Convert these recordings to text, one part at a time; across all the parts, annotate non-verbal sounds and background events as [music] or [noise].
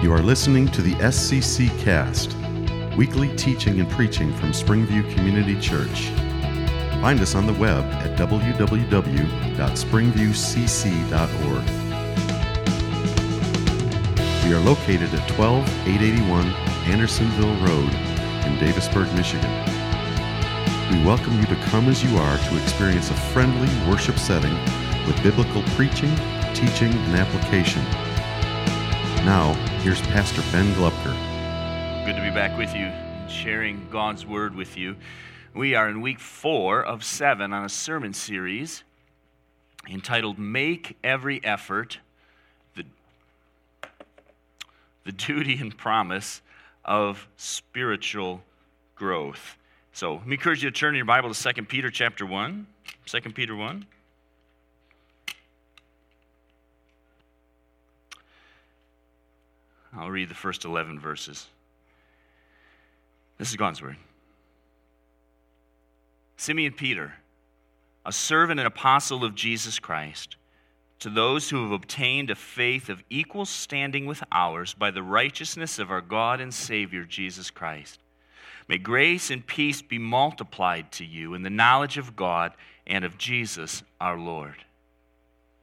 You are listening to the SCC Cast, weekly teaching and preaching from Springview Community Church. Find us on the web at www.springviewcc.org. We are located at 12881 Andersonville Road in Davisburg, Michigan. We welcome you to come as you are to experience a friendly worship setting with biblical preaching, teaching, and application. Now, here's Pastor Ben Glupker. Good to be back with you, sharing God's Word with you. We are in week four of seven on a sermon series entitled Make Every Effort the, the Duty and Promise of Spiritual Growth. So let me encourage you to turn your Bible to 2 Peter chapter 1. 2 Peter 1. I'll read the first 11 verses. This is God's word. Simeon Peter, a servant and apostle of Jesus Christ, to those who have obtained a faith of equal standing with ours by the righteousness of our God and Savior Jesus Christ. May grace and peace be multiplied to you in the knowledge of God and of Jesus our Lord.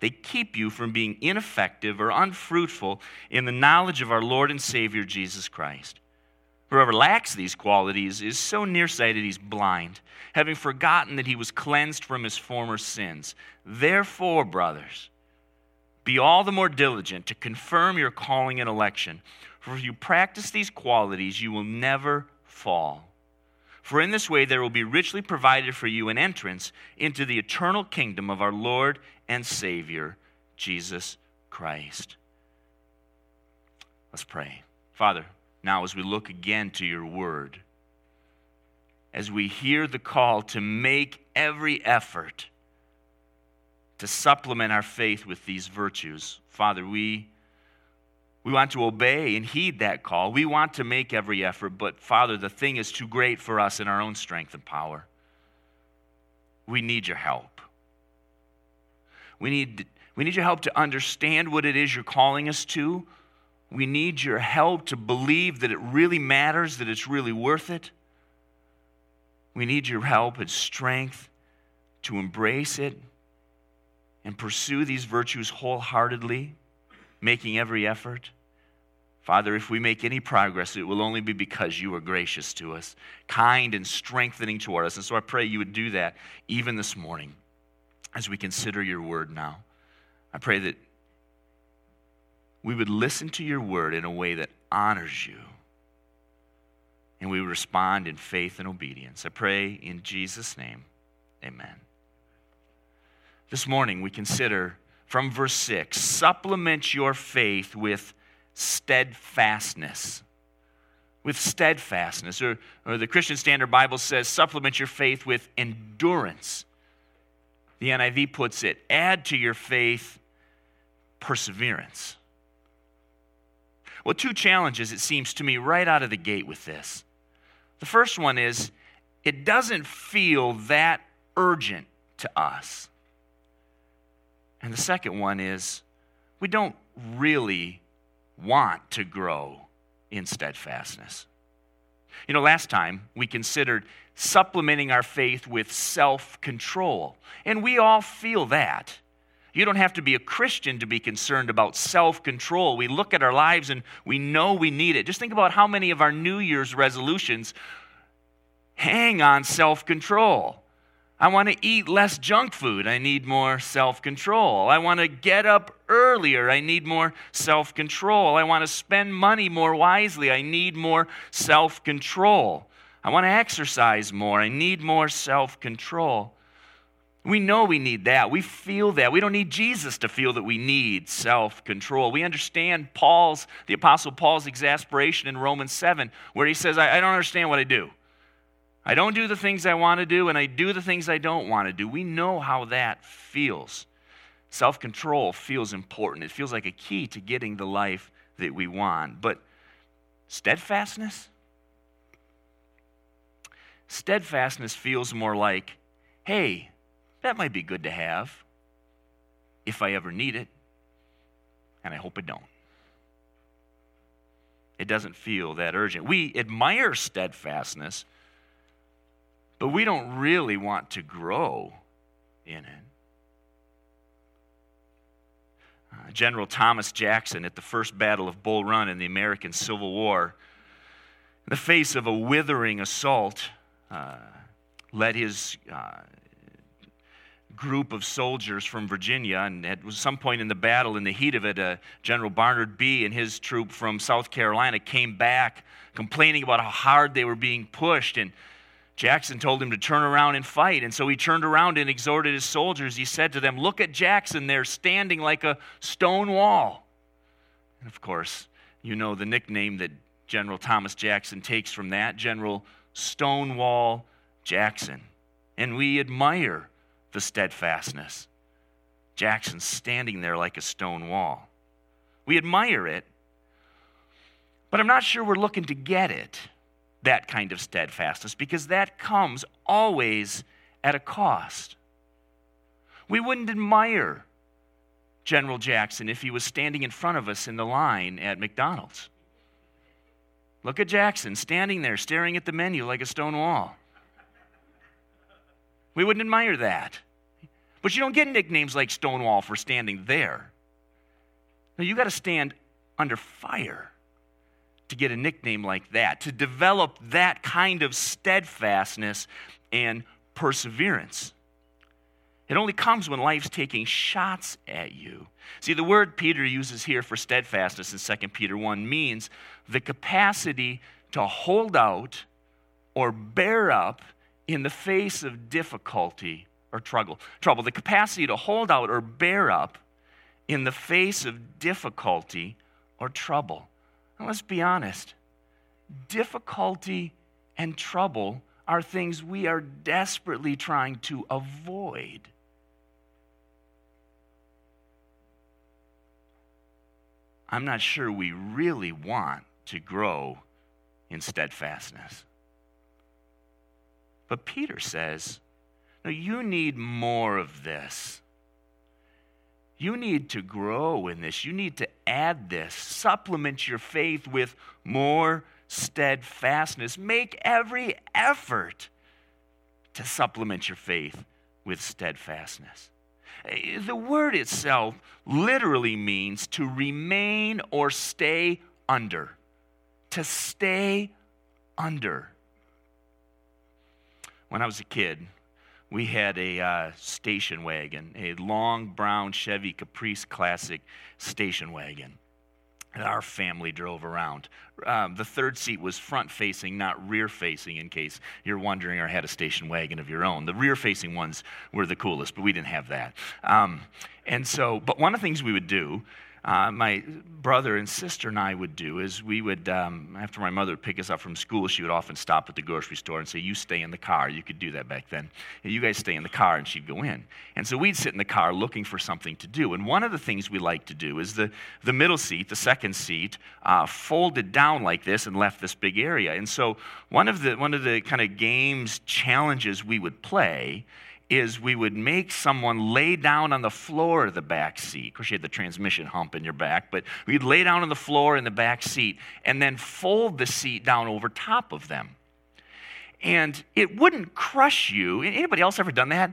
they keep you from being ineffective or unfruitful in the knowledge of our Lord and Savior Jesus Christ. Whoever lacks these qualities is so nearsighted he's blind, having forgotten that he was cleansed from his former sins. Therefore, brothers, be all the more diligent to confirm your calling and election. For if you practice these qualities, you will never fall. For in this way there will be richly provided for you an entrance into the eternal kingdom of our Lord and Savior, Jesus Christ. Let's pray. Father, now as we look again to your word, as we hear the call to make every effort to supplement our faith with these virtues, Father, we, we want to obey and heed that call. We want to make every effort, but Father, the thing is too great for us in our own strength and power. We need your help. We need, we need your help to understand what it is you're calling us to. We need your help to believe that it really matters, that it's really worth it. We need your help and strength to embrace it and pursue these virtues wholeheartedly, making every effort. Father, if we make any progress, it will only be because you are gracious to us, kind and strengthening toward us. And so I pray you would do that even this morning as we consider your word now. I pray that we would listen to your word in a way that honors you and we respond in faith and obedience. I pray in Jesus' name, amen. This morning we consider from verse 6 supplement your faith with steadfastness. With steadfastness. Or, or the Christian Standard Bible says supplement your faith with endurance the NIV puts it, add to your faith perseverance. Well, two challenges, it seems to me, right out of the gate with this. The first one is it doesn't feel that urgent to us. And the second one is we don't really want to grow in steadfastness. You know, last time we considered supplementing our faith with self control. And we all feel that. You don't have to be a Christian to be concerned about self control. We look at our lives and we know we need it. Just think about how many of our New Year's resolutions hang on self control. I want to eat less junk food. I need more self control. I want to get up earlier. I need more self control. I want to spend money more wisely. I need more self control. I want to exercise more. I need more self control. We know we need that. We feel that. We don't need Jesus to feel that we need self control. We understand Paul's, the Apostle Paul's exasperation in Romans 7, where he says, I, I don't understand what I do. I don't do the things I want to do, and I do the things I don't want to do. We know how that feels. Self control feels important, it feels like a key to getting the life that we want. But steadfastness? Steadfastness feels more like, hey, that might be good to have if I ever need it, and I hope I don't. It doesn't feel that urgent. We admire steadfastness, but we don't really want to grow in it. Uh, General Thomas Jackson at the First Battle of Bull Run in the American Civil War, in the face of a withering assault, uh, led his uh, group of soldiers from Virginia, and at some point in the battle, in the heat of it, uh, General Barnard Bee and his troop from South Carolina came back complaining about how hard they were being pushed. And Jackson told him to turn around and fight. And so he turned around and exhorted his soldiers. He said to them, Look at Jackson there standing like a stone wall. And of course, you know the nickname that General Thomas Jackson takes from that General Stonewall Jackson. And we admire the steadfastness. Jackson's standing there like a stone wall. We admire it, but I'm not sure we're looking to get it, that kind of steadfastness, because that comes always at a cost. We wouldn't admire General Jackson if he was standing in front of us in the line at McDonald's. Look at Jackson standing there staring at the menu like a stone wall. We wouldn't admire that. But you don't get nicknames like Stonewall for standing there. Now, you got to stand under fire to get a nickname like that, to develop that kind of steadfastness and perseverance. It only comes when life's taking shots at you. See, the word Peter uses here for steadfastness in 2 Peter 1 means the capacity to hold out or bear up in the face of difficulty or trouble. Trouble, the capacity to hold out or bear up in the face of difficulty or trouble. Now, let's be honest. Difficulty and trouble are things we are desperately trying to avoid. I'm not sure we really want to grow in steadfastness. But Peter says, no, you need more of this. You need to grow in this. You need to add this. Supplement your faith with more steadfastness. Make every effort to supplement your faith with steadfastness. Eh, the word itself literally means to remain or stay under. To stay under. When I was a kid, we had a uh, station wagon, a long brown Chevy Caprice Classic station wagon that our family drove around. Um, the third seat was front facing, not rear facing, in case you're wondering or had a station wagon of your own. The rear facing ones were the coolest, but we didn't have that. Um, and so, but one of the things we would do uh, my brother and sister and I would do is we would, um, after my mother would pick us up from school, she would often stop at the grocery store and say, You stay in the car. You could do that back then. You guys stay in the car, and she'd go in. And so we'd sit in the car looking for something to do. And one of the things we like to do is the, the middle seat, the second seat, uh, folded down like this and left this big area. And so one of the, one of the kind of games, challenges we would play is we would make someone lay down on the floor of the back seat. Of course, you had the transmission hump in your back, but we'd lay down on the floor in the back seat and then fold the seat down over top of them. And it wouldn't crush you. Anybody else ever done that?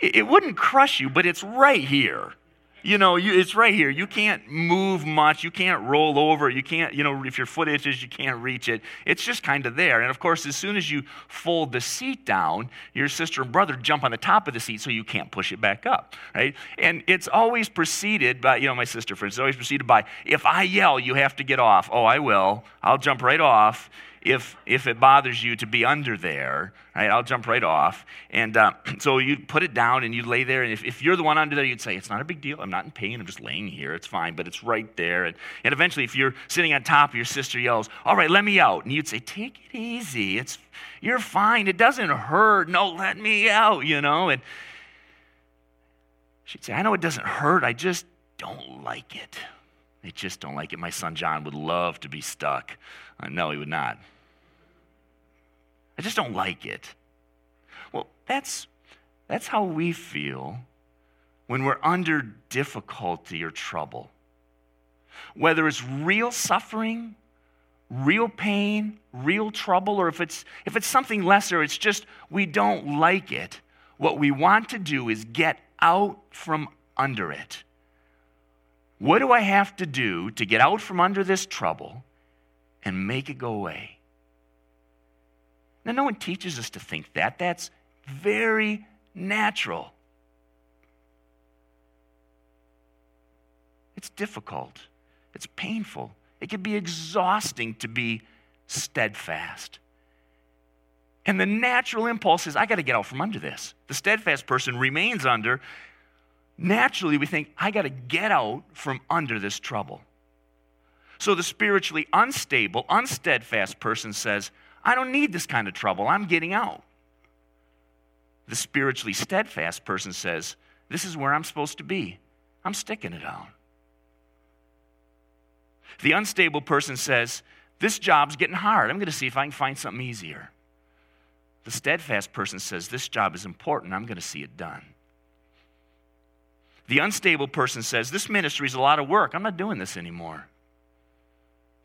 it wouldn't crush you, but it's right here. You know, you, it's right here. You can't move much. You can't roll over. You can't, you know, if your foot itches, you can't reach it. It's just kind of there. And of course, as soon as you fold the seat down, your sister and brother jump on the top of the seat so you can't push it back up, right? And it's always preceded by, you know, my sister, instance, always preceded by, if I yell, you have to get off. Oh, I will. I'll jump right off if if it bothers you to be under there, right? I'll jump right off. And uh, [clears throat] so you put it down and you lay there. And if, if you're the one under there, you'd say, It's not a big deal. I'm not in pain. I'm just laying here. It's fine, but it's right there. And, and eventually, if you're sitting on top, your sister yells, All right, let me out. And you'd say, Take it easy. It's, you're fine. It doesn't hurt. No, let me out, you know? And she'd say, I know it doesn't hurt. I just don't like it. I just don't like it. My son John would love to be stuck. Uh, no, he would not. I just don't like it. Well, that's, that's how we feel when we're under difficulty or trouble. Whether it's real suffering, real pain, real trouble, or if it's, if it's something lesser, it's just we don't like it. What we want to do is get out from under it. What do I have to do to get out from under this trouble and make it go away? Now, no one teaches us to think that. That's very natural. It's difficult, it's painful, it can be exhausting to be steadfast. And the natural impulse is, I got to get out from under this. The steadfast person remains under. Naturally, we think, I got to get out from under this trouble. So the spiritually unstable, unsteadfast person says, I don't need this kind of trouble. I'm getting out. The spiritually steadfast person says, This is where I'm supposed to be. I'm sticking it out. The unstable person says, This job's getting hard. I'm going to see if I can find something easier. The steadfast person says, This job is important. I'm going to see it done. The unstable person says, This ministry is a lot of work. I'm not doing this anymore.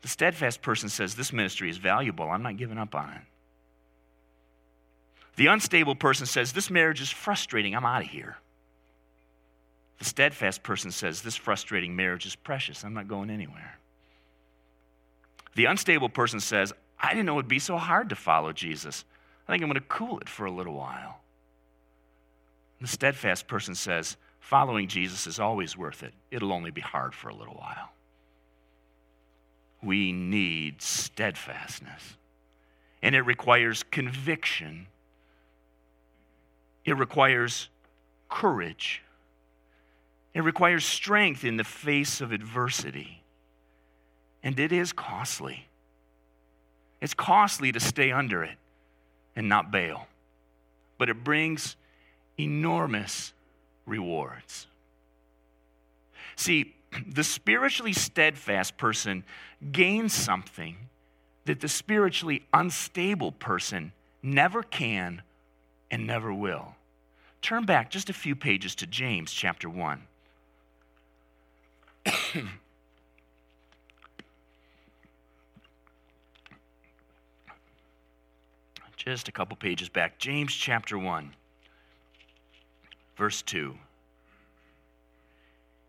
The steadfast person says, This ministry is valuable. I'm not giving up on it. The unstable person says, This marriage is frustrating. I'm out of here. The steadfast person says, This frustrating marriage is precious. I'm not going anywhere. The unstable person says, I didn't know it would be so hard to follow Jesus. I think I'm going to cool it for a little while. The steadfast person says, Following Jesus is always worth it. It'll only be hard for a little while we need steadfastness. And it requires conviction, it requires courage, it requires strength in the face of adversity. And it is costly. It's costly to stay under it and not bail, but it brings enormous rewards. See, [clears throat] the spiritually steadfast person gains something that the spiritually unstable person never can and never will. Turn back just a few pages to James chapter 1. [clears throat] just a couple pages back. James chapter 1, verse 2.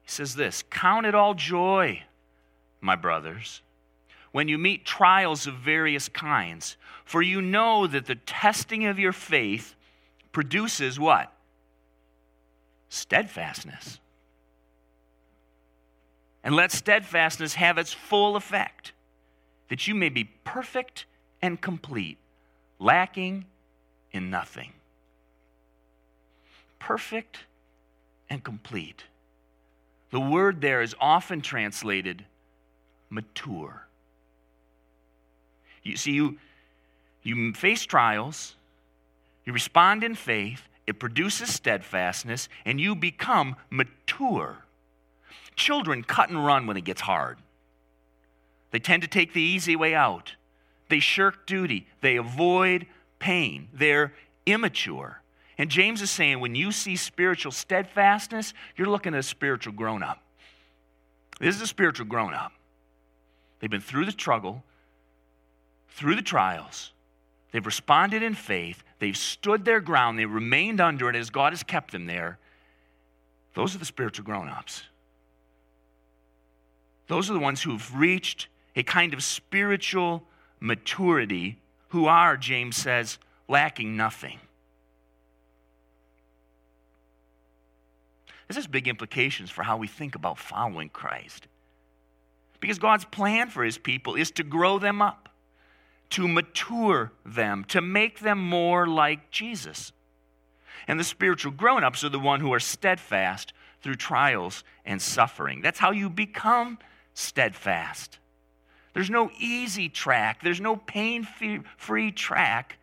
He says this Count it all joy, my brothers, when you meet trials of various kinds, for you know that the testing of your faith produces what? Steadfastness. And let steadfastness have its full effect, that you may be perfect and complete, lacking in nothing. Perfect and complete. The word there is often translated mature. You see, you, you face trials, you respond in faith, it produces steadfastness, and you become mature. Children cut and run when it gets hard. They tend to take the easy way out. They shirk duty. They avoid pain. They're immature. And James is saying when you see spiritual steadfastness, you're looking at a spiritual grown up. This is a spiritual grown up. They've been through the struggle, through the trials. They've responded in faith. they've stood their ground, they remained under it as God has kept them there. Those are the spiritual grown ups. Those are the ones who've reached a kind of spiritual maturity, who are, James says, lacking nothing. This has big implications for how we think about following Christ. Because God's plan for his people is to grow them up, to mature them, to make them more like Jesus. And the spiritual grown ups are the one who are steadfast through trials and suffering. That's how you become steadfast. There's no easy track, there's no pain free track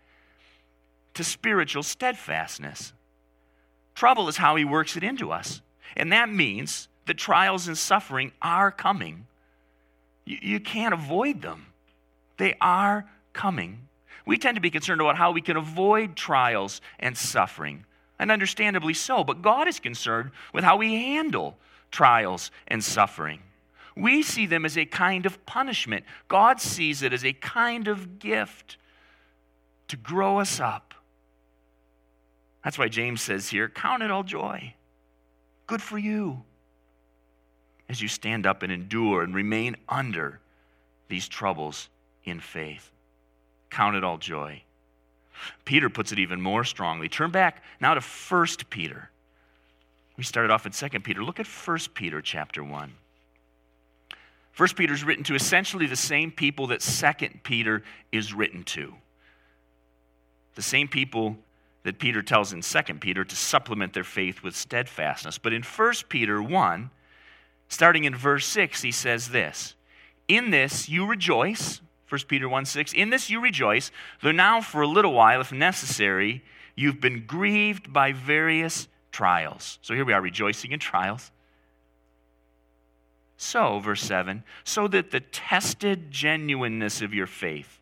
to spiritual steadfastness. Trouble is how he works it into us. And that means that trials and suffering are coming. You, you can't avoid them, they are coming. We tend to be concerned about how we can avoid trials and suffering, and understandably so, but God is concerned with how we handle trials and suffering. We see them as a kind of punishment. God sees it as a kind of gift to grow us up. That's why James says here, Count it all joy. Good for you. As you stand up and endure and remain under these troubles in faith. Count it all joy. Peter puts it even more strongly. Turn back now to 1 Peter. We started off in 2 Peter. Look at 1 Peter chapter 1. 1 Peter is written to essentially the same people that 2 Peter is written to. The same people that Peter tells in 2 Peter to supplement their faith with steadfastness. But in 1 Peter 1, starting in verse 6, he says this In this you rejoice. 1 Peter 1 6. In this you rejoice, though now for a little while, if necessary, you've been grieved by various trials. So here we are rejoicing in trials. So, verse 7, so that the tested genuineness of your faith,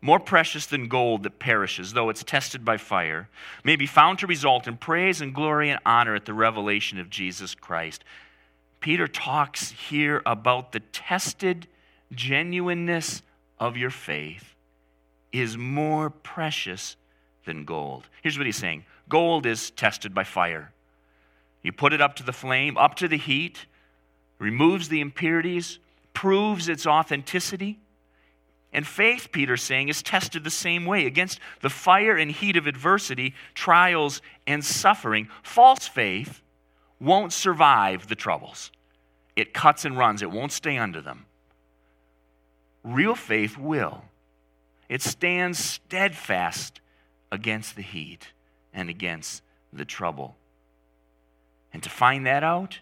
more precious than gold that perishes, though it's tested by fire, may be found to result in praise and glory and honor at the revelation of Jesus Christ. Peter talks here about the tested genuineness of your faith is more precious than gold. Here's what he's saying gold is tested by fire. You put it up to the flame, up to the heat, removes the impurities, proves its authenticity. And faith, Peter's saying, is tested the same way against the fire and heat of adversity, trials, and suffering. False faith won't survive the troubles, it cuts and runs, it won't stay under them. Real faith will. It stands steadfast against the heat and against the trouble. And to find that out,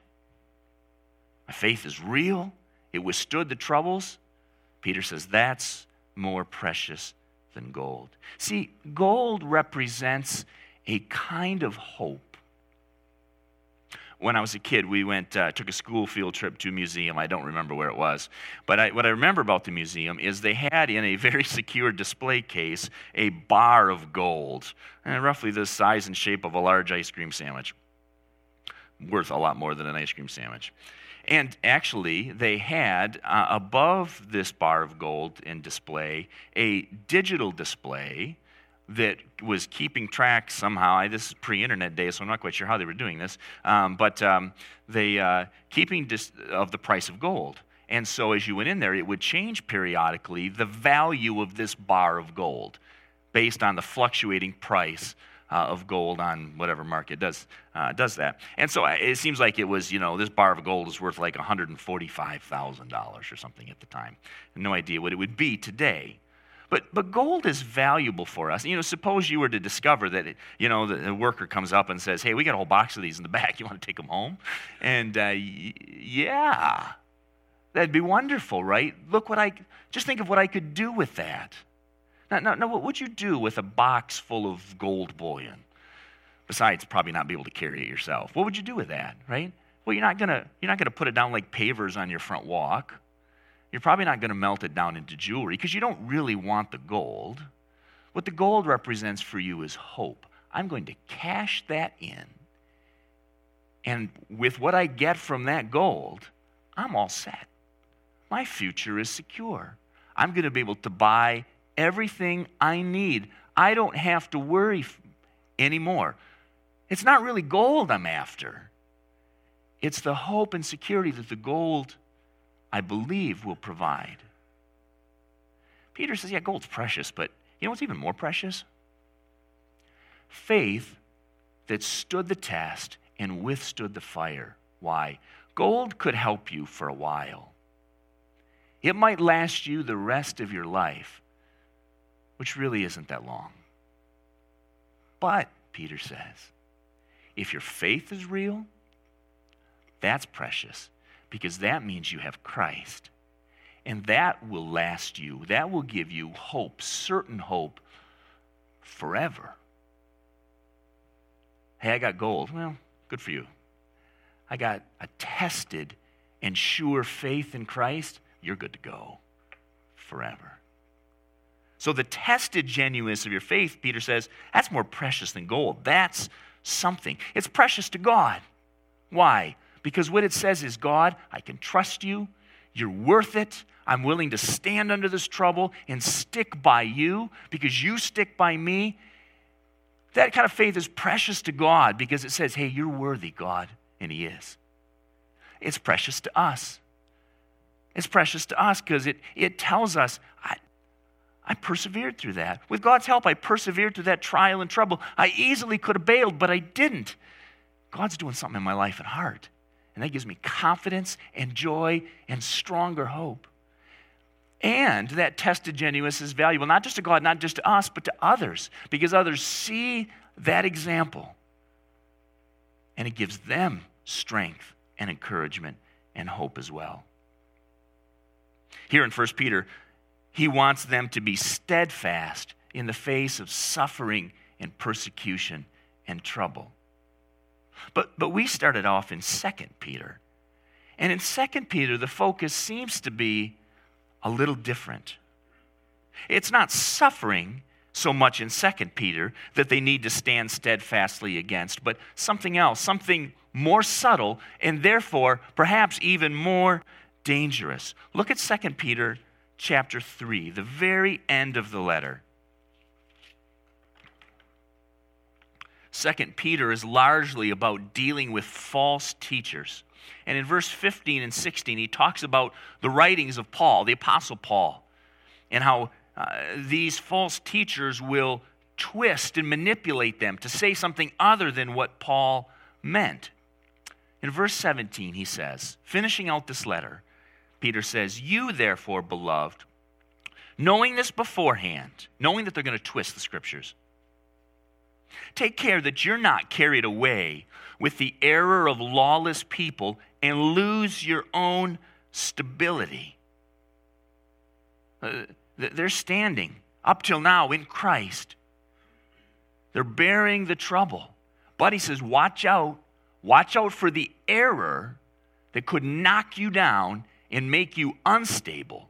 my faith is real. It withstood the troubles. Peter says that's more precious than gold. See, gold represents a kind of hope. When I was a kid, we went uh, took a school field trip to a museum. I don't remember where it was, but I, what I remember about the museum is they had in a very [laughs] secure display case a bar of gold, uh, roughly the size and shape of a large ice cream sandwich, worth a lot more than an ice cream sandwich. And actually, they had uh, above this bar of gold in display a digital display that was keeping track somehow. This is pre-internet days, so I'm not quite sure how they were doing this. Um, but um, they uh, keeping dis- of the price of gold. And so, as you went in there, it would change periodically the value of this bar of gold based on the fluctuating price uh, of gold on whatever market does, uh, does that. And so uh, it seems like it was, you know, this bar of gold is worth like $145,000 or something at the time. No idea what it would be today. But, but gold is valuable for us. You know, suppose you were to discover that, it, you know, the, the, worker comes up and says, hey, we got a whole box of these in the [laughs] back. You want to take them home? And uh, y- yeah, that'd be wonderful, right? Look what I, just think of what I could do with that. Now, now, now, what would you do with a box full of gold bullion? Besides, probably not be able to carry it yourself. What would you do with that, right? Well, you're not gonna you're not gonna put it down like pavers on your front walk. You're probably not gonna melt it down into jewelry because you don't really want the gold. What the gold represents for you is hope. I'm going to cash that in. And with what I get from that gold, I'm all set. My future is secure. I'm going to be able to buy everything I need. I don't have to worry anymore. It's not really gold I'm after, it's the hope and security that the gold, I believe, will provide. Peter says, Yeah, gold's precious, but you know what's even more precious? Faith that stood the test and withstood the fire. Why? Gold could help you for a while. It might last you the rest of your life, which really isn't that long. But, Peter says, if your faith is real, that's precious because that means you have Christ. And that will last you, that will give you hope, certain hope, forever. Hey, I got gold. Well, good for you. I got a tested and sure faith in Christ. You're good to go forever. So, the tested genuineness of your faith, Peter says, that's more precious than gold. That's something. It's precious to God. Why? Because what it says is, God, I can trust you. You're worth it. I'm willing to stand under this trouble and stick by you because you stick by me. That kind of faith is precious to God because it says, hey, you're worthy, God. And He is. It's precious to us. It's precious to us because it, it tells us, I, I persevered through that. With God's help, I persevered through that trial and trouble. I easily could have bailed, but I didn't. God's doing something in my life and heart. And that gives me confidence and joy and stronger hope. And that tested genuineness is valuable, not just to God, not just to us, but to others, because others see that example. And it gives them strength and encouragement and hope as well. Here in 1 Peter, he wants them to be steadfast in the face of suffering and persecution and trouble. But, but we started off in 2 Peter. And in 2 Peter, the focus seems to be a little different. It's not suffering so much in 2 Peter that they need to stand steadfastly against, but something else, something more subtle, and therefore perhaps even more dangerous. Look at 2 Peter chapter 3, the very end of the letter. Second Peter is largely about dealing with false teachers. And in verse 15 and 16, he talks about the writings of Paul, the Apostle Paul, and how uh, these false teachers will twist and manipulate them to say something other than what Paul meant. In verse 17, he says, finishing out this letter, Peter says, You therefore, beloved, knowing this beforehand, knowing that they're going to twist the scriptures, take care that you're not carried away with the error of lawless people and lose your own stability. Uh, they're standing up till now in Christ. They're bearing the trouble. But he says, watch out. Watch out for the error that could knock you down and make you unstable,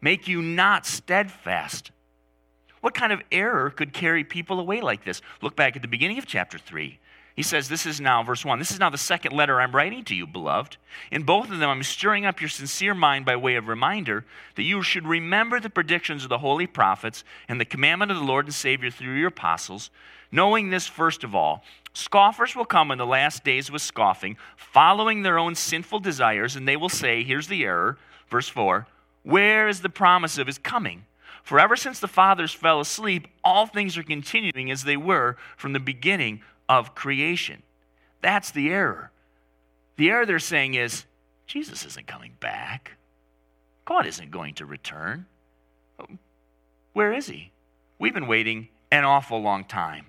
make you not steadfast. What kind of error could carry people away like this? Look back at the beginning of chapter 3. He says, This is now, verse 1, this is now the second letter I'm writing to you, beloved. In both of them, I'm stirring up your sincere mind by way of reminder that you should remember the predictions of the holy prophets and the commandment of the Lord and Savior through your apostles, knowing this first of all Scoffers will come in the last days with scoffing, following their own sinful desires, and they will say, Here's the error. Verse 4 Where is the promise of his coming? For ever since the fathers fell asleep, all things are continuing as they were from the beginning of creation. That's the error. The error they're saying is Jesus isn't coming back, God isn't going to return. Where is he? We've been waiting an awful long time.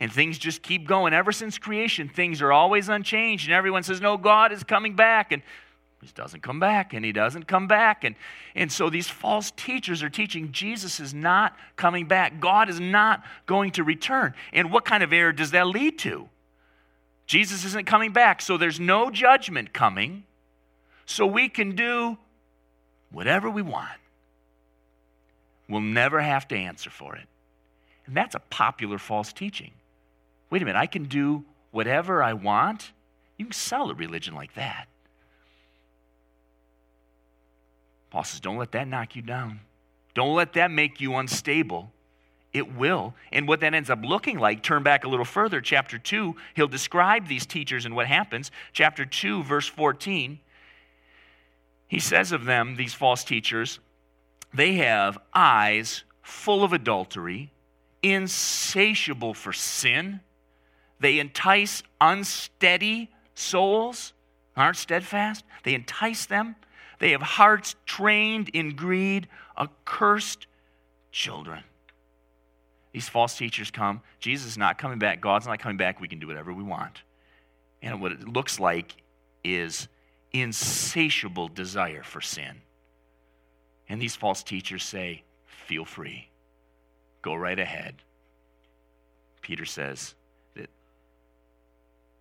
And things just keep going. Ever since creation, things are always unchanged. And everyone says, No, God is coming back. And he doesn't come back, and he doesn't come back. And, and so these false teachers are teaching Jesus is not coming back. God is not going to return. And what kind of error does that lead to? Jesus isn't coming back, so there's no judgment coming. So we can do whatever we want. We'll never have to answer for it. And that's a popular false teaching. Wait a minute, I can do whatever I want? You can sell a religion like that. Paul says, don't let that knock you down. Don't let that make you unstable. It will. And what that ends up looking like, turn back a little further, chapter 2, he'll describe these teachers and what happens. Chapter 2, verse 14, he says of them, these false teachers, they have eyes full of adultery, insatiable for sin. They entice unsteady souls, aren't steadfast. They entice them. They have hearts trained in greed, accursed children. These false teachers come. Jesus is not coming back. God's not coming back. We can do whatever we want. And what it looks like is insatiable desire for sin. And these false teachers say, feel free. Go right ahead. Peter says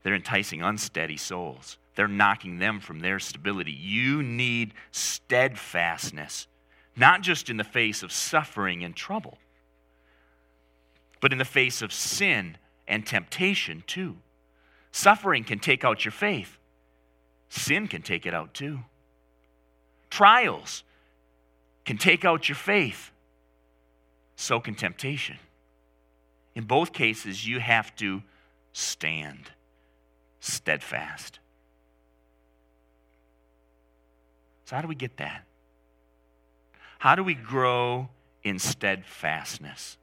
they're enticing unsteady souls. They're knocking them from their stability. You need steadfastness, not just in the face of suffering and trouble, but in the face of sin and temptation too. Suffering can take out your faith, sin can take it out too. Trials can take out your faith, so can temptation. In both cases, you have to stand steadfast. So, how do we get that? How do we grow in steadfastness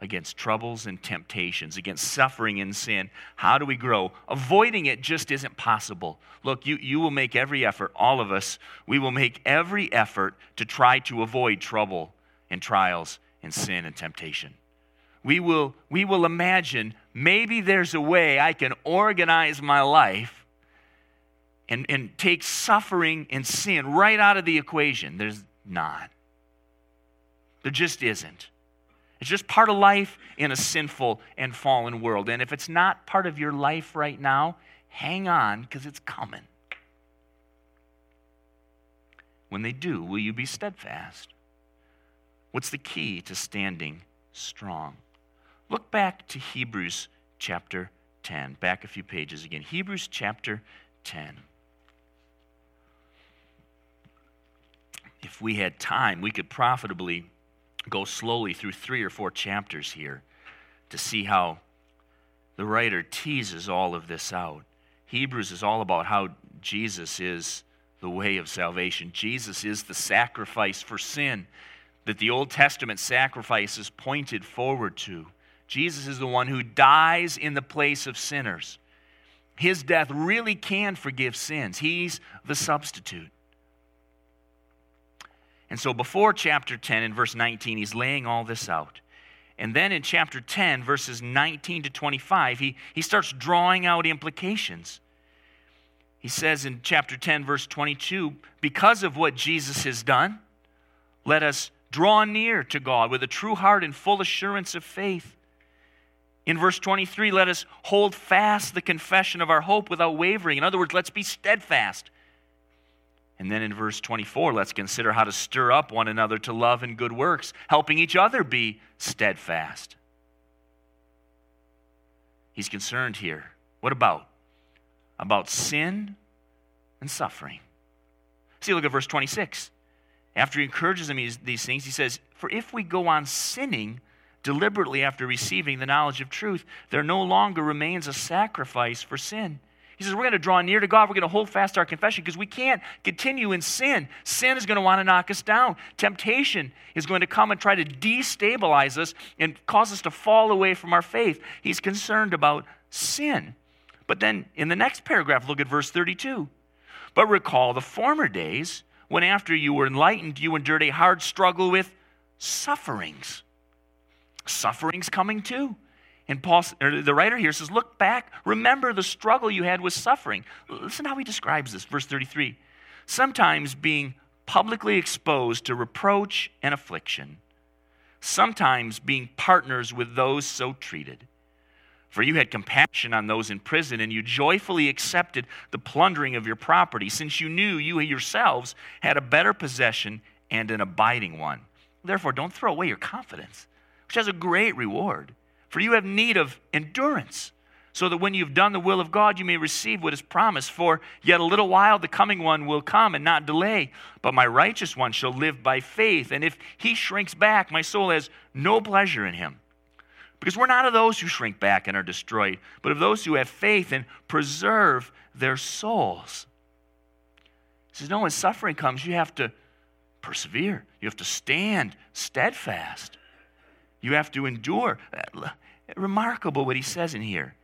against troubles and temptations, against suffering and sin? How do we grow? Avoiding it just isn't possible. Look, you, you will make every effort, all of us, we will make every effort to try to avoid trouble and trials and sin and temptation. We will, we will imagine maybe there's a way I can organize my life and, and take suffering and sin right out of the equation. There's not. There just isn't. It's just part of life in a sinful and fallen world. And if it's not part of your life right now, hang on because it's coming. When they do, will you be steadfast? What's the key to standing strong? Look back to Hebrews chapter 10. Back a few pages again. Hebrews chapter 10. If we had time, we could profitably go slowly through three or four chapters here to see how the writer teases all of this out. Hebrews is all about how Jesus is the way of salvation. Jesus is the sacrifice for sin that the Old Testament sacrifices pointed forward to. Jesus is the one who dies in the place of sinners. His death really can forgive sins. He's the substitute. And so before chapter 10 and verse 19, he's laying all this out. And then in chapter 10, verses 19 to 25, he, he starts drawing out implications. He says in chapter 10, verse 22, because of what Jesus has done, let us draw near to God with a true heart and full assurance of faith. In verse 23, let us hold fast the confession of our hope without wavering. In other words, let's be steadfast and then in verse 24, let's consider how to stir up one another to love and good works, helping each other be steadfast. He's concerned here. What about? About sin and suffering. See, look at verse 26. After he encourages them these things, he says, For if we go on sinning deliberately after receiving the knowledge of truth, there no longer remains a sacrifice for sin he says, We're going to draw near to God. We're going to hold fast our confession because we can't continue in sin. Sin is going to want to knock us down. Temptation is going to come and try to destabilize us and cause us to fall away from our faith. He's concerned about sin. But then in the next paragraph, look at verse 32. But recall the former days when, after you were enlightened, you endured a hard struggle with sufferings. Sufferings coming too. And Paul, the writer here says, Look back, remember the struggle you had with suffering. Listen how he describes this, verse 33. Sometimes being publicly exposed to reproach and affliction, sometimes being partners with those so treated. For you had compassion on those in prison, and you joyfully accepted the plundering of your property, since you knew you yourselves had a better possession and an abiding one. Therefore, don't throw away your confidence, which has a great reward. For you have need of endurance, so that when you've done the will of God, you may receive what is promised. For yet a little while the coming one will come and not delay. But my righteous one shall live by faith. And if he shrinks back, my soul has no pleasure in him. Because we're not of those who shrink back and are destroyed, but of those who have faith and preserve their souls. He says, No, when suffering comes, you have to persevere. You have to stand steadfast. You have to endure. Uh, remarkable what he says in here.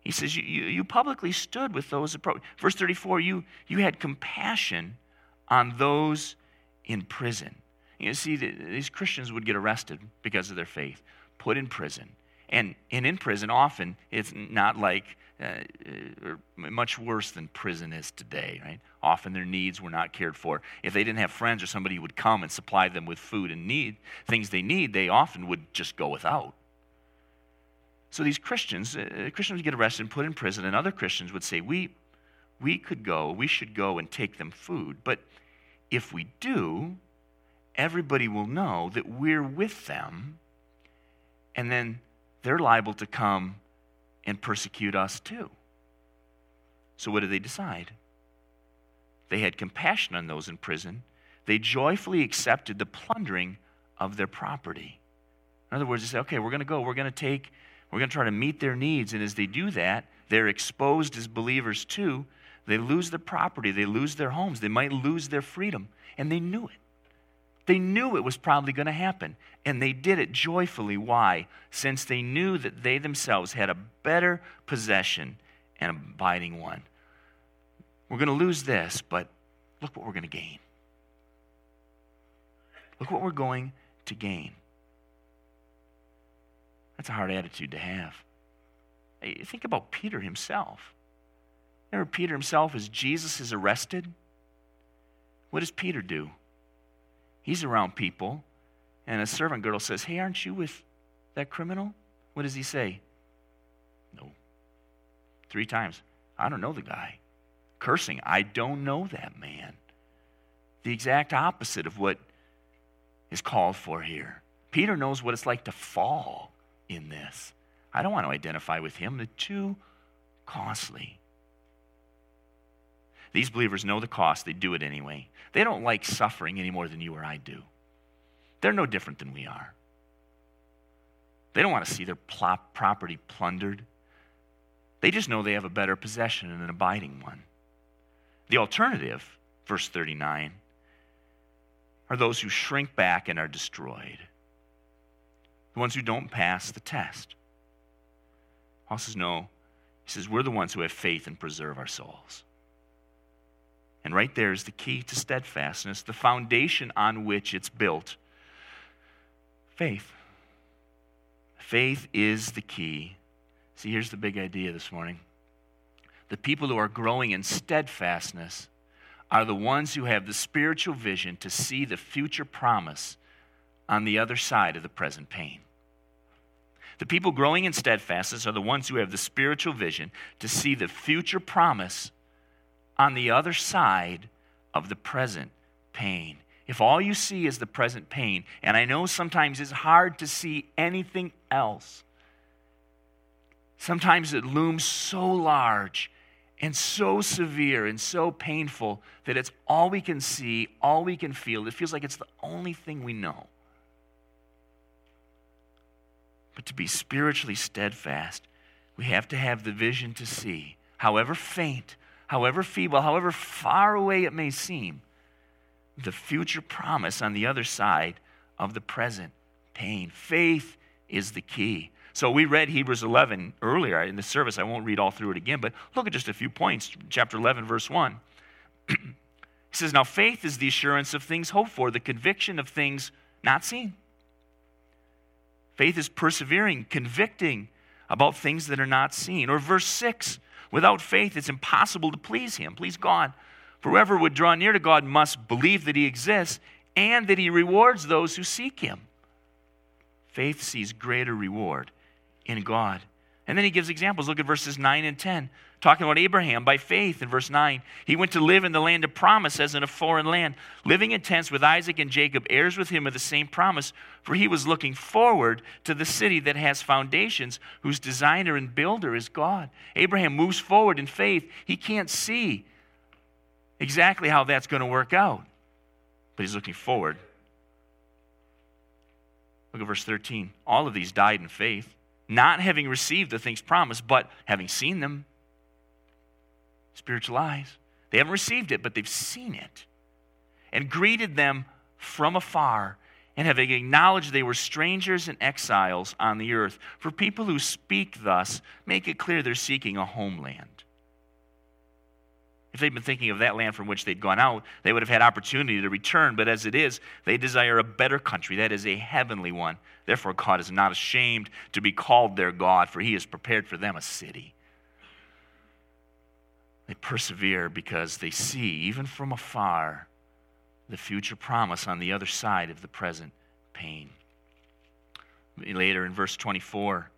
He says, You, you, you publicly stood with those approach. Verse 34, you, you had compassion on those in prison. You see, these Christians would get arrested because of their faith, put in prison. And, and in prison, often, it's not like uh, uh, much worse than prison is today, right? Often their needs were not cared for. If they didn't have friends or somebody who would come and supply them with food and need, things they need, they often would just go without. So these Christians, uh, Christians would get arrested and put in prison, and other Christians would say, we, we could go, we should go and take them food. But if we do, everybody will know that we're with them, and then they're liable to come and persecute us too. So what did they decide? They had compassion on those in prison. They joyfully accepted the plundering of their property. In other words, they said, okay, we're going to go, we're going to take we're going to try to meet their needs. And as they do that, they're exposed as believers too. They lose their property, they lose their homes, they might lose their freedom. And they knew it. They knew it was probably going to happen. And they did it joyfully. Why? Since they knew that they themselves had a better possession and abiding one. We're going to lose this, but look what we're going to gain. Look what we're going to gain. That's a hard attitude to have. Think about Peter himself. Remember Peter himself as Jesus is arrested? What does Peter do? He's around people, and a servant girl says, Hey, aren't you with that criminal? What does he say? No. Three times. I don't know the guy. Cursing, I don't know that man. The exact opposite of what is called for here. Peter knows what it's like to fall in this. I don't want to identify with him. They're too costly. These believers know the cost, they do it anyway. They don't like suffering any more than you or I do. They're no different than we are. They don't want to see their property plundered. They just know they have a better possession and an abiding one. The alternative, verse 39, are those who shrink back and are destroyed the ones who don't pass the test. Paul says, no. He says, we're the ones who have faith and preserve our souls. And right there is the key to steadfastness, the foundation on which it's built. Faith. Faith is the key. See, here's the big idea this morning. The people who are growing in steadfastness are the ones who have the spiritual vision to see the future promise on the other side of the present pain. The people growing in steadfastness are the ones who have the spiritual vision to see the future promise on the other side of the present pain. If all you see is the present pain, and I know sometimes it's hard to see anything else, sometimes it looms so large and so severe and so painful that it's all we can see, all we can feel. It feels like it's the only thing we know but to be spiritually steadfast, we have to have the vision to see, however faint, however feeble, however far away it may seem, the future promise on the other side of the present pain. Faith is the key. So we read Hebrews 11 earlier in the service. I won't read all through it again, but look at just a few points. Chapter 11, verse 1. [clears throat] he says, Now faith is the assurance of things hoped for, the conviction of things not seen. Faith is persevering, convicting about things that are not seen. Or verse 6 without faith, it's impossible to please Him, please God. For whoever would draw near to God must believe that He exists and that He rewards those who seek Him. Faith sees greater reward in God. And then He gives examples. Look at verses 9 and 10. Talking about Abraham by faith in verse 9. He went to live in the land of promise as in a foreign land, living in tents with Isaac and Jacob, heirs with him of the same promise, for he was looking forward to the city that has foundations, whose designer and builder is God. Abraham moves forward in faith. He can't see exactly how that's going to work out, but he's looking forward. Look at verse 13. All of these died in faith, not having received the things promised, but having seen them spiritual eyes. They haven't received it, but they've seen it and greeted them from afar and having acknowledged they were strangers and exiles on the earth. For people who speak thus, make it clear they're seeking a homeland. If they'd been thinking of that land from which they'd gone out, they would have had opportunity to return. But as it is, they desire a better country, that is, a heavenly one. Therefore, God is not ashamed to be called their God, for he has prepared for them a city. They persevere because they see, even from afar, the future promise on the other side of the present pain. Later in verse 24,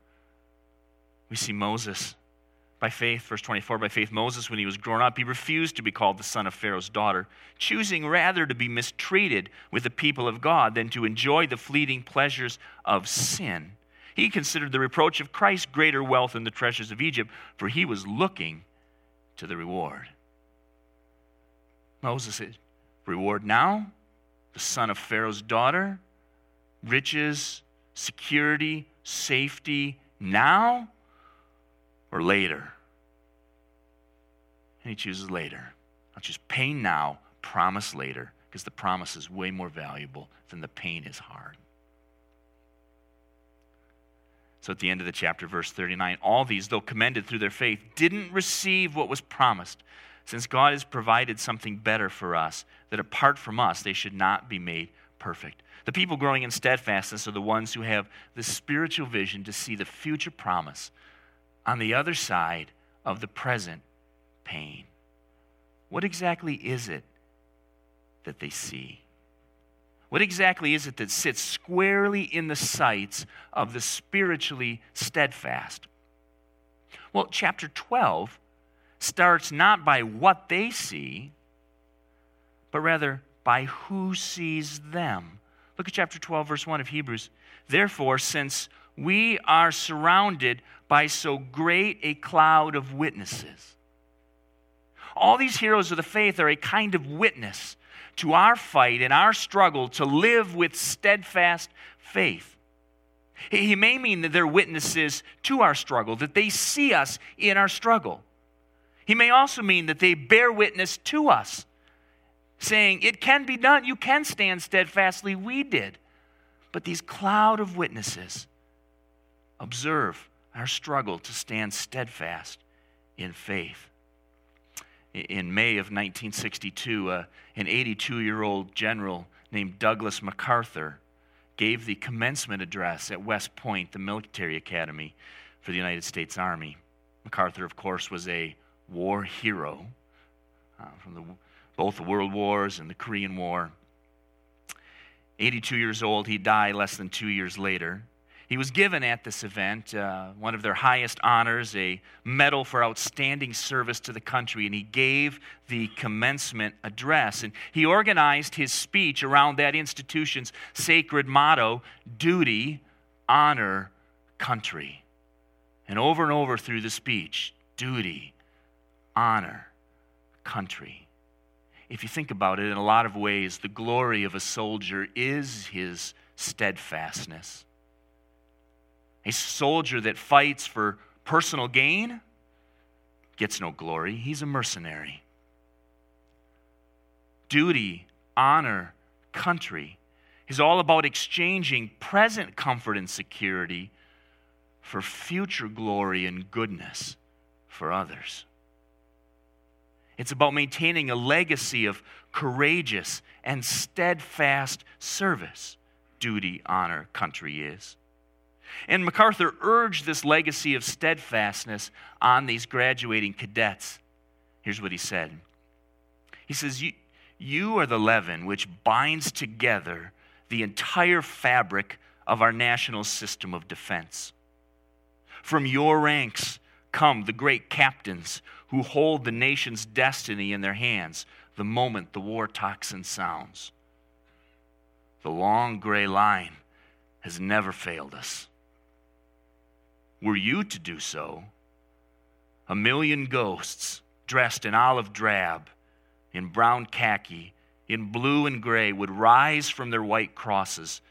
we see Moses. By faith, verse 24, by faith, Moses, when he was grown up, he refused to be called the son of Pharaoh's daughter, choosing rather to be mistreated with the people of God than to enjoy the fleeting pleasures of sin. He considered the reproach of Christ greater wealth than the treasures of Egypt, for he was looking to the reward. Moses said, Reward now, the son of Pharaoh's daughter, riches, security, safety now, or later? And he chooses later. I'll choose pain now, promise later, because the promise is way more valuable than the pain is hard. So at the end of the chapter, verse 39, all these, though commended through their faith, didn't receive what was promised, since God has provided something better for us, that apart from us, they should not be made perfect. The people growing in steadfastness are the ones who have the spiritual vision to see the future promise on the other side of the present pain. What exactly is it that they see? What exactly is it that sits squarely in the sights of the spiritually steadfast? Well, chapter 12 starts not by what they see, but rather by who sees them. Look at chapter 12, verse 1 of Hebrews. Therefore, since we are surrounded by so great a cloud of witnesses, all these heroes of the faith are a kind of witness to our fight and our struggle to live with steadfast faith. He may mean that they're witnesses to our struggle, that they see us in our struggle. He may also mean that they bear witness to us, saying, It can be done. You can stand steadfastly. We did. But these cloud of witnesses observe our struggle to stand steadfast in faith in May of 1962, uh, an 82 year old general named Douglas MacArthur gave the commencement address at West Point, the military academy for the United States Army. MacArthur, of course, was a war hero uh, from the, both the World Wars and the Korean War. 82 years old, he died less than two years later. He was given at this event uh, one of their highest honors, a medal for outstanding service to the country, and he gave the commencement address. And he organized his speech around that institution's sacred motto duty, honor, country. And over and over through the speech duty, honor, country. If you think about it, in a lot of ways, the glory of a soldier is his steadfastness a soldier that fights for personal gain gets no glory. He's a mercenary. Duty, honor, country is all about exchanging present comfort and security for future glory and goodness for others. It's about maintaining a legacy of courageous and steadfast service. Duty, honor, country is. And MacArthur urged this legacy of steadfastness on these graduating cadets. Here's what he said He says, You, you are the leaven which binds together the entire fabric of our national system of defense. From your ranks come the great captains who hold the nation's destiny in their hands the moment the war tocsin sounds. The long gray line has never failed us. Were you to do so, a million ghosts dressed in olive drab, in brown khaki, in blue and gray would rise from their white crosses,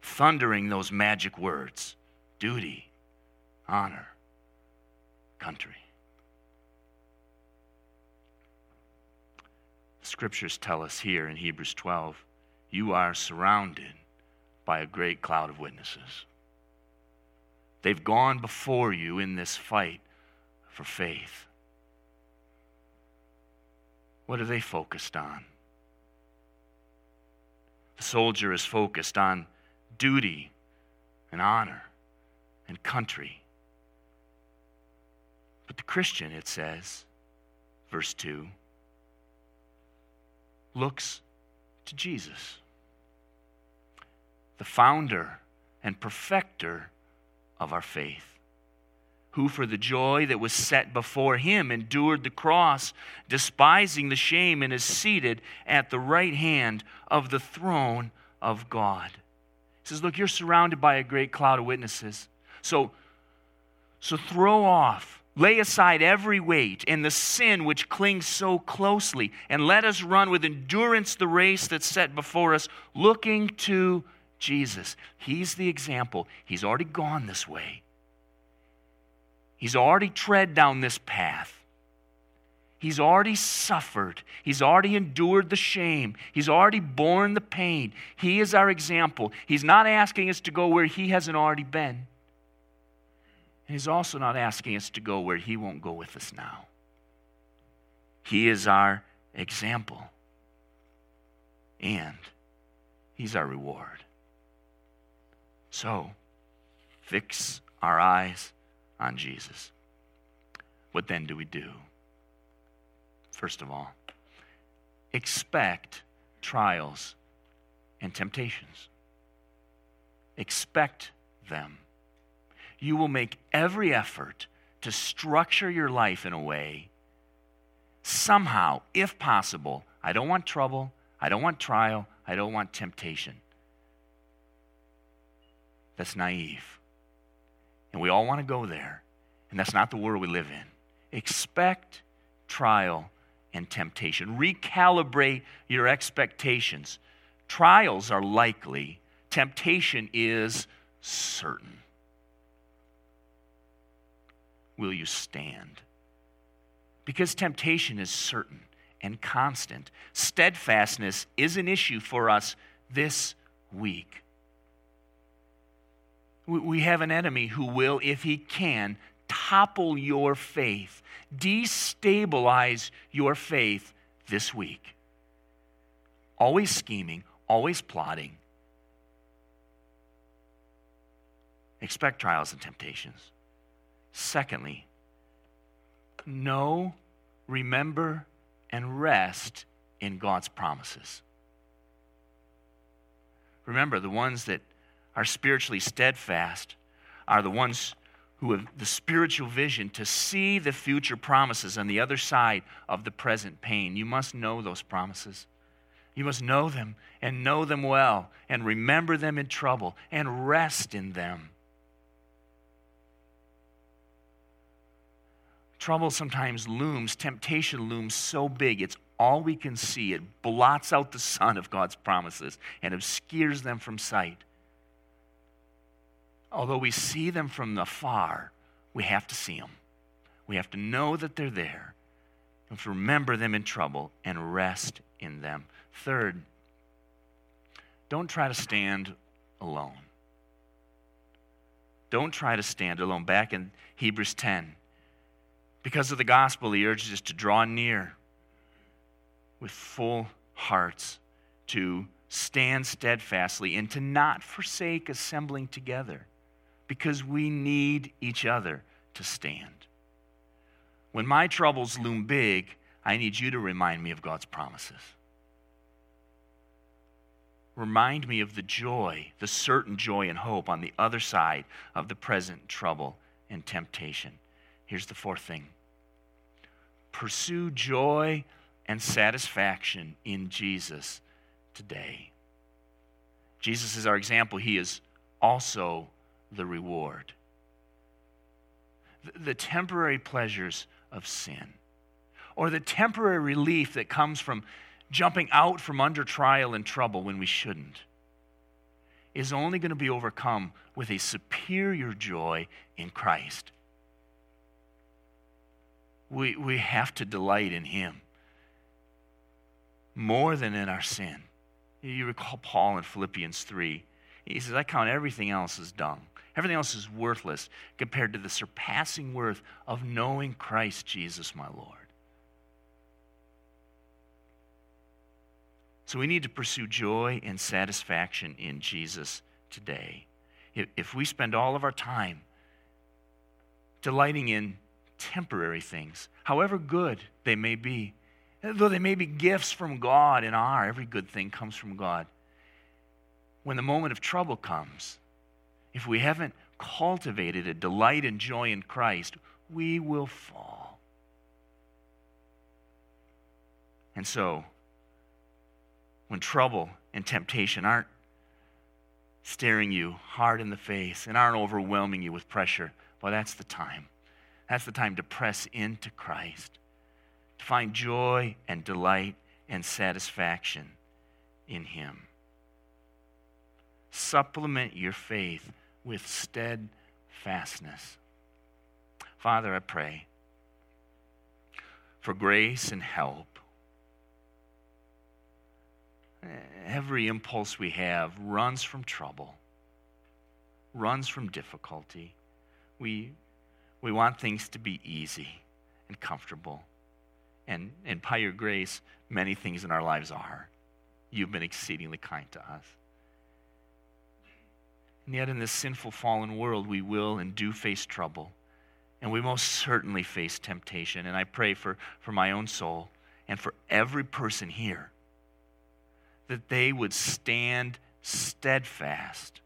thundering those magic words duty, honor, country. Scriptures tell us here in Hebrews 12 you are surrounded by a great cloud of witnesses. They've gone before you in this fight for faith. What are they focused on? The soldier is focused on duty and honor and country. But the Christian, it says, verse 2, looks to Jesus, the founder and perfecter of our faith who for the joy that was set before him endured the cross, despising the shame, and is seated at the right hand of the throne of God. He says, Look, you're surrounded by a great cloud of witnesses. So, so throw off, lay aside every weight and the sin which clings so closely, and let us run with endurance the race that's set before us, looking to Jesus. He's the example. He's already gone this way. He's already tread down this path. He's already suffered. He's already endured the shame. He's already borne the pain. He is our example. He's not asking us to go where He hasn't already been. And He's also not asking us to go where He won't go with us now. He is our example. And He's our reward. So, fix our eyes on Jesus. What then do we do? First of all, expect trials and temptations. Expect them. You will make every effort to structure your life in a way, somehow, if possible. I don't want trouble. I don't want trial. I don't want temptation. That's naive. And we all want to go there. And that's not the world we live in. Expect trial and temptation. Recalibrate your expectations. Trials are likely, temptation is certain. Will you stand? Because temptation is certain and constant. Steadfastness is an issue for us this week. We have an enemy who will, if he can, topple your faith, destabilize your faith this week. Always scheming, always plotting. Expect trials and temptations. Secondly, know, remember, and rest in God's promises. Remember, the ones that are spiritually steadfast are the ones who have the spiritual vision to see the future promises on the other side of the present pain. You must know those promises. You must know them and know them well and remember them in trouble and rest in them. Trouble sometimes looms, temptation looms so big, it's all we can see. It blots out the sun of God's promises and obscures them from sight although we see them from the afar, we have to see them. We have to know that they're there. We have to remember them in trouble and rest in them. Third, don't try to stand alone. Don't try to stand alone. Back in Hebrews 10, because of the gospel, he urges us to draw near with full hearts, to stand steadfastly, and to not forsake assembling together because we need each other to stand. When my troubles loom big, I need you to remind me of God's promises. Remind me of the joy, the certain joy and hope on the other side of the present trouble and temptation. here's the fourth thing pursue joy and satisfaction in Jesus today. Jesus is our example, He is also the reward. The temporary pleasures of sin, or the temporary relief that comes from jumping out from under trial and trouble when we shouldn't, is only going to be overcome with a superior joy in Christ. We, we have to delight in Him more than in our sin. You recall Paul in Philippians 3. He says, I count everything else as dung. Everything else is worthless compared to the surpassing worth of knowing Christ Jesus, my Lord. So we need to pursue joy and satisfaction in Jesus today. If we spend all of our time delighting in temporary things, however good they may be, though they may be gifts from God and are, every good thing comes from God. When the moment of trouble comes, if we haven't cultivated a delight and joy in Christ, we will fall. And so, when trouble and temptation aren't staring you hard in the face and aren't overwhelming you with pressure, well, that's the time. That's the time to press into Christ to find joy and delight and satisfaction in Him. Supplement your faith with steadfastness. Father, I pray for grace and help. Every impulse we have runs from trouble, runs from difficulty. We, we want things to be easy and comfortable. And, and by your grace, many things in our lives are. You've been exceedingly kind to us. And yet, in this sinful, fallen world, we will and do face trouble. And we most certainly face temptation. And I pray for, for my own soul and for every person here that they would stand steadfast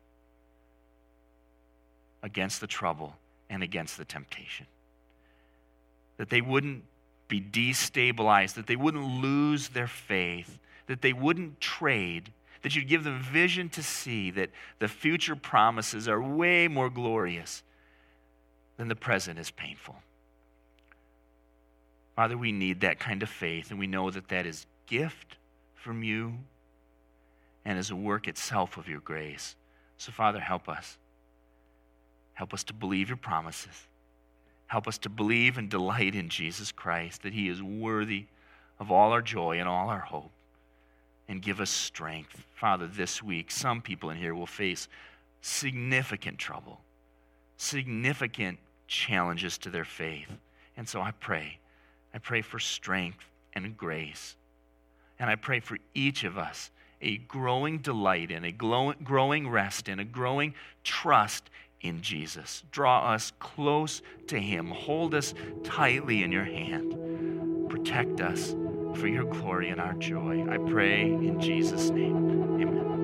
against the trouble and against the temptation. That they wouldn't be destabilized, that they wouldn't lose their faith, that they wouldn't trade, that you'd give them vision to see that the future promises are way more glorious than the present is painful. Father, we need that kind of faith, and we know that that is gift from you and is a work itself of your grace. So, Father, help us. Help us to believe your promises. Help us to believe and delight in Jesus Christ, that He is worthy of all our joy and all our hope. And give us strength. Father, this week, some people in here will face significant trouble, significant challenges to their faith. And so I pray. I pray for strength and grace. And I pray for each of us a growing delight in, a growing rest in, a growing trust in Jesus. Draw us close to Him. Hold us tightly in your hand. Protect us for your glory and our joy. I pray in Jesus' name. Amen.